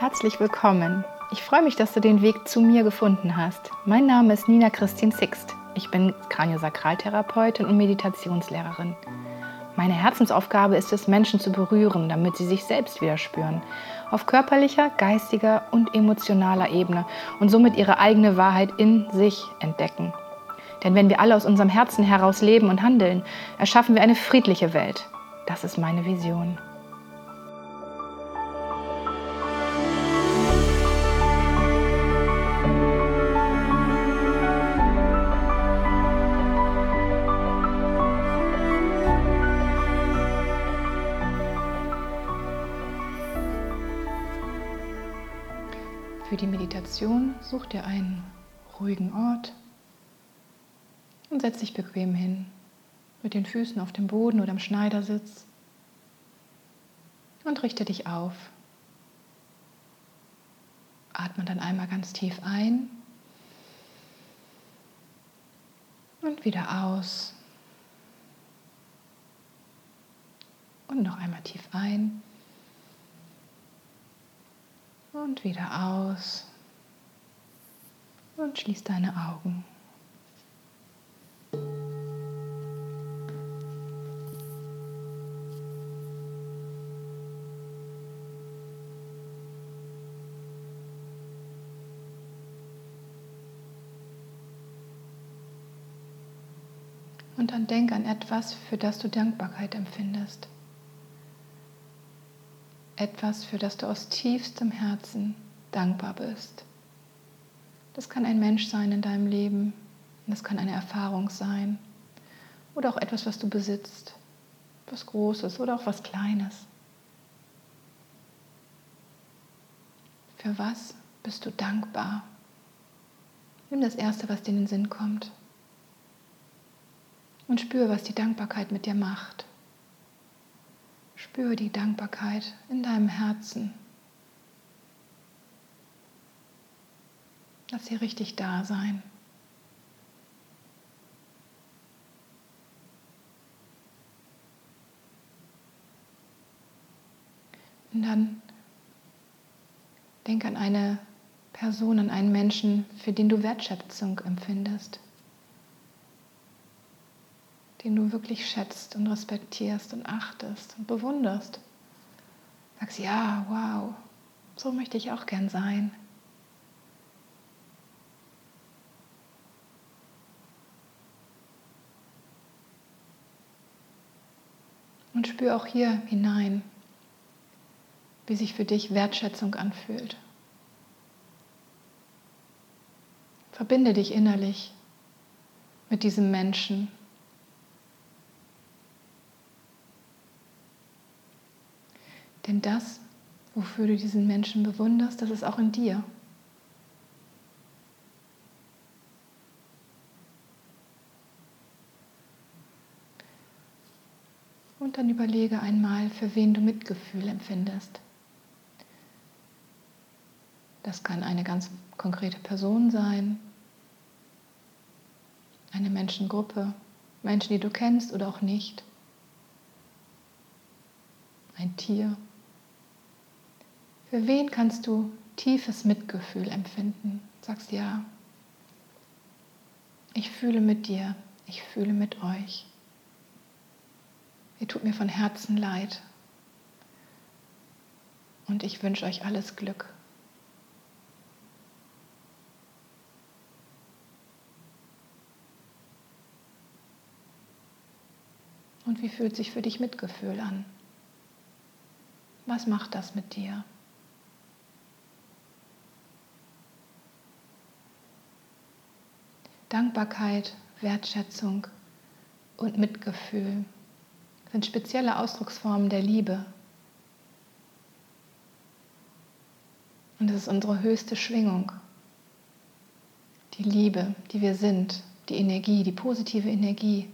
Herzlich willkommen. Ich freue mich, dass du den Weg zu mir gefunden hast. Mein Name ist Nina Christine Sixt. Ich bin Kraniosakraltherapeutin und Meditationslehrerin. Meine Herzensaufgabe ist es, Menschen zu berühren, damit sie sich selbst wieder spüren. Auf körperlicher, geistiger und emotionaler Ebene und somit ihre eigene Wahrheit in sich entdecken. Denn wenn wir alle aus unserem Herzen heraus leben und handeln, erschaffen wir eine friedliche Welt. Das ist meine Vision. Für die Meditation such dir einen ruhigen Ort und setz dich bequem hin, mit den Füßen auf dem Boden oder im Schneidersitz und richte dich auf. Atme dann einmal ganz tief ein und wieder aus. Und noch einmal tief ein und wieder aus und schließ deine Augen. Und dann denk an etwas, für das du Dankbarkeit empfindest etwas, für das du aus tiefstem Herzen dankbar bist. Das kann ein Mensch sein in deinem Leben, das kann eine Erfahrung sein oder auch etwas, was du besitzt, was Großes oder auch was Kleines. Für was bist du dankbar? Nimm das Erste, was dir in den Sinn kommt und spüre, was die Dankbarkeit mit dir macht. Spüre die Dankbarkeit in deinem Herzen. Lass sie richtig da sein. Und dann denk an eine Person, an einen Menschen, für den du Wertschätzung empfindest den du wirklich schätzt und respektierst und achtest und bewunderst. Sagst, ja, wow, so möchte ich auch gern sein. Und spür auch hier hinein, wie sich für dich Wertschätzung anfühlt. Verbinde dich innerlich mit diesem Menschen Denn das, wofür du diesen Menschen bewunderst, das ist auch in dir. Und dann überlege einmal, für wen du Mitgefühl empfindest. Das kann eine ganz konkrete Person sein, eine Menschengruppe, Menschen, die du kennst oder auch nicht, ein Tier. Für wen kannst du tiefes Mitgefühl empfinden? Sagst ja. Ich fühle mit dir, ich fühle mit euch. Ihr tut mir von Herzen leid. Und ich wünsche euch alles Glück. Und wie fühlt sich für dich Mitgefühl an? Was macht das mit dir? Dankbarkeit, Wertschätzung und Mitgefühl sind spezielle Ausdrucksformen der Liebe. Und es ist unsere höchste Schwingung. Die Liebe, die wir sind, die Energie, die positive Energie,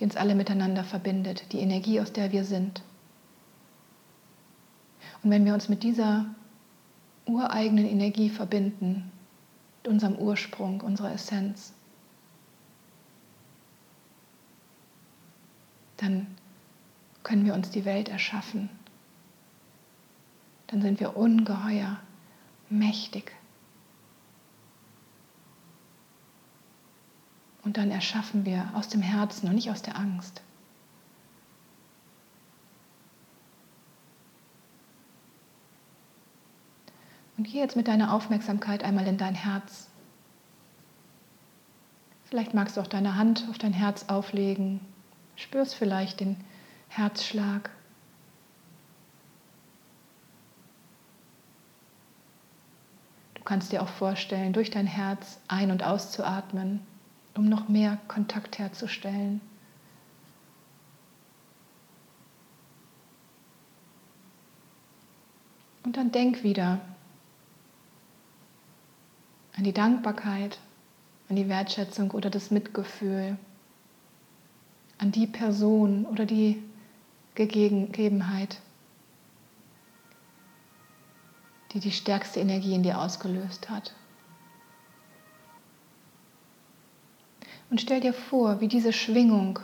die uns alle miteinander verbindet, die Energie, aus der wir sind. Und wenn wir uns mit dieser ureigenen Energie verbinden, unserem Ursprung, unserer Essenz, dann können wir uns die Welt erschaffen. dann sind wir ungeheuer mächtig. Und dann erschaffen wir aus dem Herzen und nicht aus der Angst. Und geh jetzt mit deiner Aufmerksamkeit einmal in dein Herz. Vielleicht magst du auch deine Hand auf dein Herz auflegen. Spürst vielleicht den Herzschlag. Du kannst dir auch vorstellen, durch dein Herz ein- und auszuatmen, um noch mehr Kontakt herzustellen. Und dann denk wieder an die Dankbarkeit, an die Wertschätzung oder das Mitgefühl, an die Person oder die Gegebenheit, die die stärkste Energie in dir ausgelöst hat. Und stell dir vor, wie diese Schwingung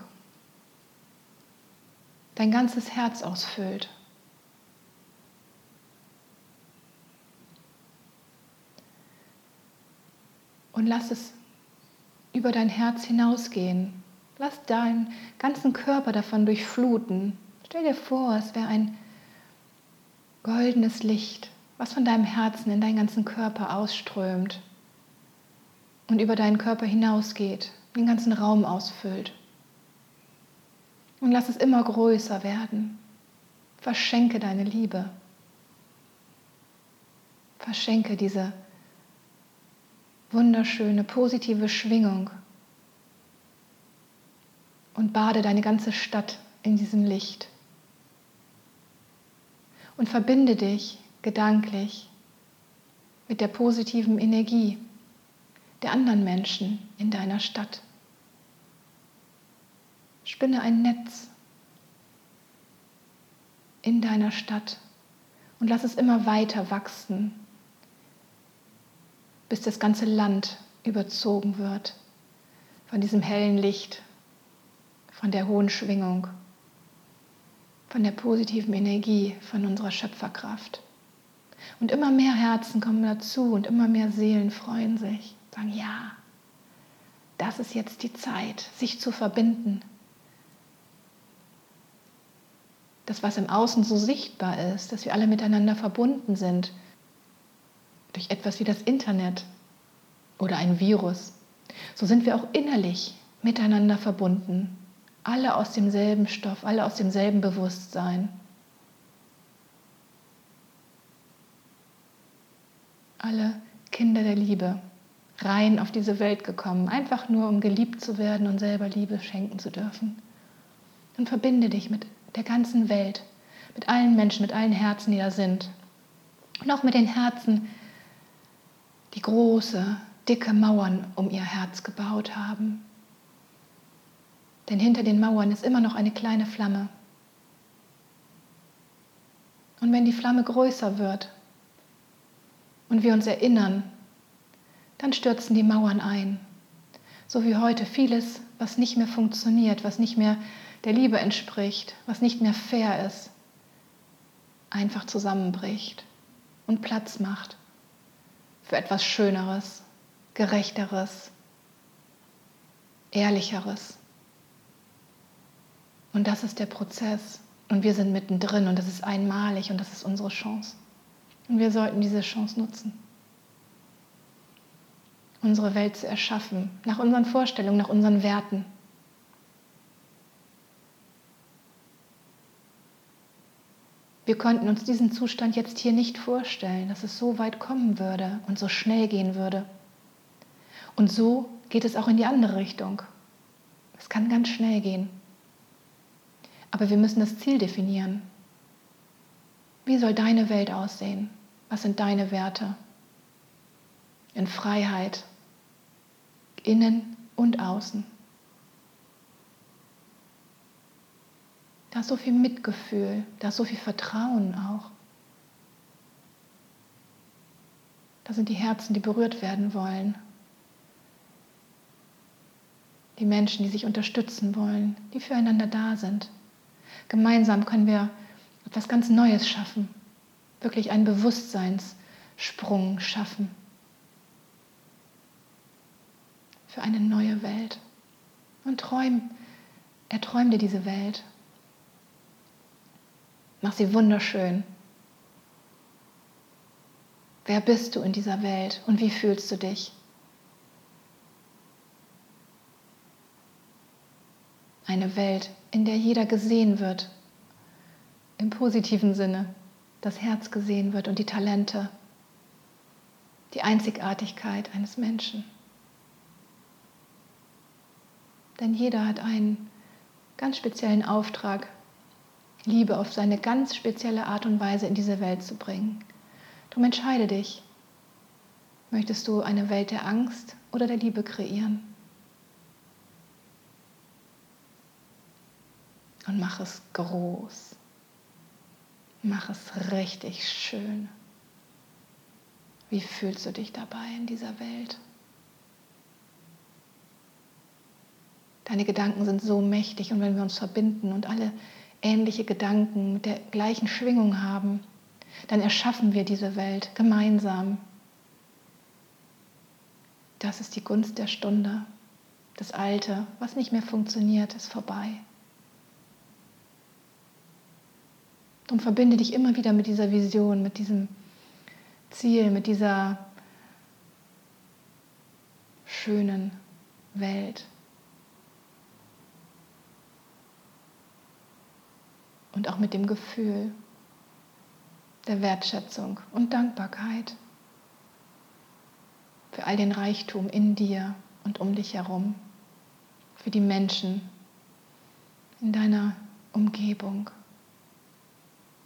dein ganzes Herz ausfüllt. Und lass es über dein Herz hinausgehen. Lass deinen ganzen Körper davon durchfluten. Stell dir vor, es wäre ein goldenes Licht, was von deinem Herzen in deinen ganzen Körper ausströmt und über deinen Körper hinausgeht, den ganzen Raum ausfüllt. Und lass es immer größer werden. Verschenke deine Liebe. Verschenke diese wunderschöne, positive Schwingung und bade deine ganze Stadt in diesem Licht. Und verbinde dich gedanklich mit der positiven Energie der anderen Menschen in deiner Stadt. Spinne ein Netz in deiner Stadt und lass es immer weiter wachsen bis das ganze Land überzogen wird von diesem hellen Licht, von der hohen Schwingung, von der positiven Energie, von unserer Schöpferkraft. Und immer mehr Herzen kommen dazu und immer mehr Seelen freuen sich, sagen, ja, das ist jetzt die Zeit, sich zu verbinden. Das, was im Außen so sichtbar ist, dass wir alle miteinander verbunden sind, durch etwas wie das Internet oder ein Virus, so sind wir auch innerlich miteinander verbunden. Alle aus demselben Stoff, alle aus demselben Bewusstsein. Alle Kinder der Liebe, rein auf diese Welt gekommen, einfach nur um geliebt zu werden und selber Liebe schenken zu dürfen. Und verbinde dich mit der ganzen Welt, mit allen Menschen, mit allen Herzen, die da sind. Und auch mit den Herzen, die große, dicke Mauern um ihr Herz gebaut haben. Denn hinter den Mauern ist immer noch eine kleine Flamme. Und wenn die Flamme größer wird und wir uns erinnern, dann stürzen die Mauern ein. So wie heute vieles, was nicht mehr funktioniert, was nicht mehr der Liebe entspricht, was nicht mehr fair ist, einfach zusammenbricht und Platz macht für etwas Schöneres, Gerechteres, Ehrlicheres. Und das ist der Prozess. Und wir sind mittendrin und das ist einmalig und das ist unsere Chance. Und wir sollten diese Chance nutzen. Unsere Welt zu erschaffen, nach unseren Vorstellungen, nach unseren Werten. Wir konnten uns diesen Zustand jetzt hier nicht vorstellen, dass es so weit kommen würde und so schnell gehen würde. Und so geht es auch in die andere Richtung. Es kann ganz schnell gehen. Aber wir müssen das Ziel definieren. Wie soll deine Welt aussehen? Was sind deine Werte? In Freiheit, innen und außen. Da ist so viel Mitgefühl, da ist so viel Vertrauen auch. Da sind die Herzen, die berührt werden wollen. Die Menschen, die sich unterstützen wollen, die füreinander da sind. Gemeinsam können wir etwas ganz Neues schaffen. wirklich einen Bewusstseinssprung schaffen für eine neue Welt. Und träum, erträum dir diese Welt. Mach sie wunderschön. Wer bist du in dieser Welt und wie fühlst du dich? Eine Welt, in der jeder gesehen wird, im positiven Sinne, das Herz gesehen wird und die Talente, die Einzigartigkeit eines Menschen. Denn jeder hat einen ganz speziellen Auftrag, Liebe auf seine ganz spezielle Art und Weise in diese Welt zu bringen. Darum entscheide dich. Möchtest du eine Welt der Angst oder der Liebe kreieren? und mach es groß. Mach es richtig schön. Wie fühlst du dich dabei in dieser Welt? Deine Gedanken sind so mächtig und wenn wir uns verbinden und alle ähnliche Gedanken mit der gleichen Schwingung haben, dann erschaffen wir diese Welt gemeinsam. Das ist die Gunst der Stunde. Das Alte, was nicht mehr funktioniert, ist vorbei. Und verbinde dich immer wieder mit dieser Vision, mit diesem Ziel, mit dieser schönen Welt. Und auch mit dem Gefühl der Wertschätzung und Dankbarkeit für all den Reichtum in dir und um dich herum, für die Menschen in deiner Umgebung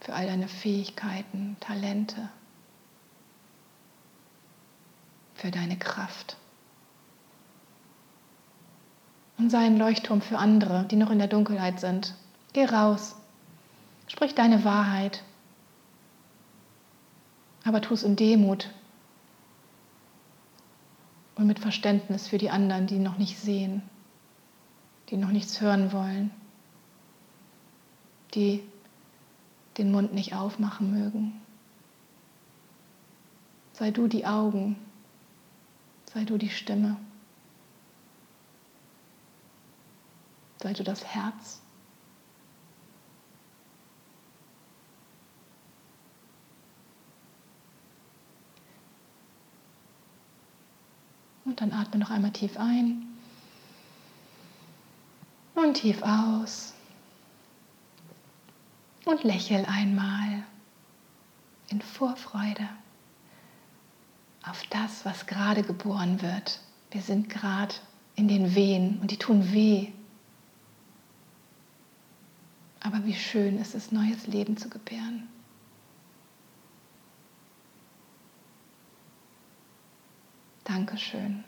für all deine Fähigkeiten, Talente, für deine Kraft. Und sei ein Leuchtturm für andere, die noch in der Dunkelheit sind. Geh raus, sprich deine Wahrheit, aber tu es in Demut und mit Verständnis für die anderen, die noch nicht sehen, die noch nichts hören wollen, die den Mund nicht aufmachen mögen. Sei du die Augen, sei du die Stimme, sei du das Herz. Und dann atme noch einmal tief ein und tief aus und lächel einmal in Vorfreude auf das, was gerade geboren wird. Wir sind gerade in den Wehen und die tun weh. Aber wie schön ist es, neues Leben zu gebären. Dankeschön.